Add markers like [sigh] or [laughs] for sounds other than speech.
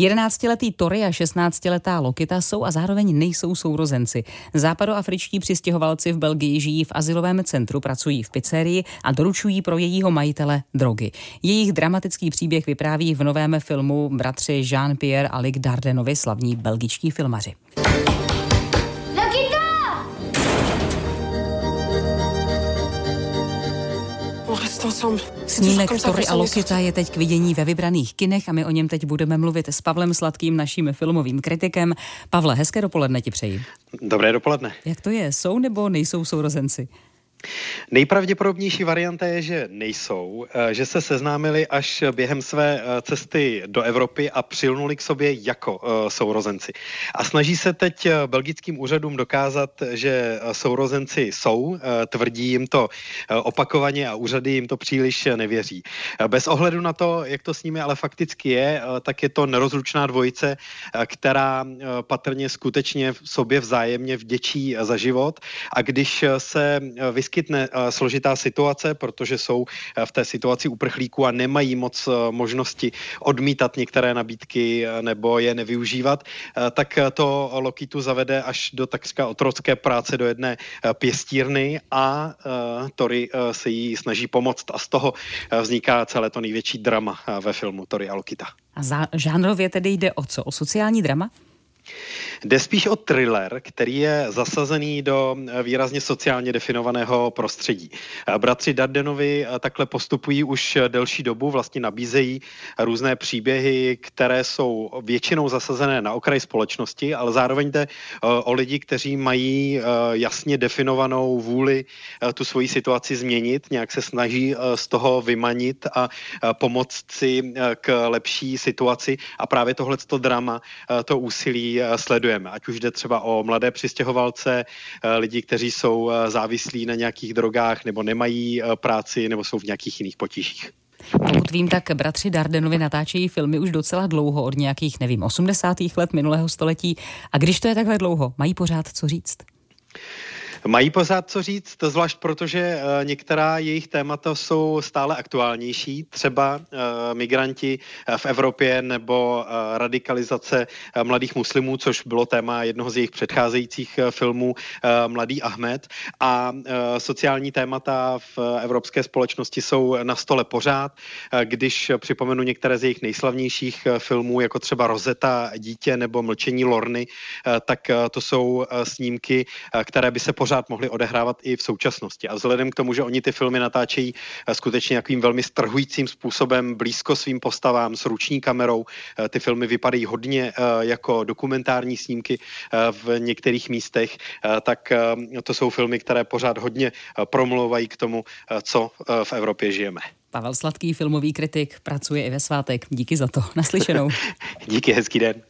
11-letý Tory a 16-letá Lokita jsou a zároveň nejsou sourozenci. Západoafričtí přistěhovalci v Belgii žijí v asilovém centru, pracují v pizzerii a doručují pro jejího majitele drogy. Jejich dramatický příběh vypráví v novém filmu bratři Jean-Pierre a Luc Dardenovi, slavní belgičtí filmaři. Snímek Tory a Lokita je teď k vidění ve vybraných kinech a my o něm teď budeme mluvit s Pavlem Sladkým, naším filmovým kritikem. Pavle, hezké dopoledne ti přeji. Dobré dopoledne. Jak to je? Jsou nebo nejsou sourozenci? Nejpravděpodobnější varianta je, že nejsou, eh, že se seznámili až během své eh, cesty do Evropy a přilnuli k sobě jako eh, sourozenci. A snaží se teď belgickým úřadům dokázat, že sourozenci jsou, tvrdí jim to opakovaně a úřady jim to příliš nevěří. Bez ohledu na to, jak to s nimi ale fakticky je, tak je to nerozlučná dvojice, která patrně skutečně v sobě vzájemně vděčí za život a když se vyskytne vyskytne eh, složitá situace, protože jsou eh, v té situaci uprchlíků a nemají moc eh, možnosti odmítat některé nabídky nebo je nevyužívat, tak to Lokitu zavede až do takřka otrocké práce do jedné pěstírny a Tori se jí snaží pomoct a z toho vzniká celé to největší drama ve filmu Tori a Lokita. A za, žánrově tedy jde o co? O sociální drama? Jde spíš o thriller, který je zasazený do výrazně sociálně definovaného prostředí. Bratři Dardenovi takhle postupují už delší dobu, vlastně nabízejí různé příběhy, které jsou většinou zasazené na okraj společnosti, ale zároveň jde eh, o lidi, kteří mají eh, jasně definovanou vůli eh, tu svoji situaci změnit, nějak se snaží z toho vymanit a pomoct si k lepší situaci a právě tohleto drama, to úsilí sleduje sledujeme, ať už jde třeba o mladé přistěhovalce, eh, lidi, kteří jsou eh, závislí na nějakých drogách nebo nemají eh, práci nebo jsou v nějakých jiných potížích. Pokud vím, tak bratři Dardenovi natáčejí filmy už docela dlouho, od nějakých, nevím, 80. let minulého století. A když to je takhle dlouho, mají pořád co říct? Mají pořád co říct, to zvlášť protože uh, některá jejich témata jsou stále aktuálnější, třeba uh, migranti uh, v Evropě nebo radikalizace mladých muslimů, což bylo téma jednoho z jejich předcházejících filmů Mladý Ahmed. A sociální témata v evropské společnosti jsou na stole pořád. Když připomenu některé z jejich nejslavnějších filmů, jako třeba Rozeta, Dítě nebo Mlčení Lorny, tak to jsou snímky, které by se pořád pořád mohly odehrávat i v současnosti. A vzhledem k tomu, že oni ty filmy natáčejí eh, skutečně nějakým velmi strhujícím způsobem, blízko svým postavám, s ruční kamerou, eh, ty filmy vypadají hodně eh, jako dokumentární snímky v některých místech, tak to jsou filmy, které pořád hodně promlouvají k tomu, co v Evropě žijeme. Pavel Sladký, filmový kritik, pracuje i ve svátek. Díky za to. Naslyšenou. [laughs] Díky, hezký den.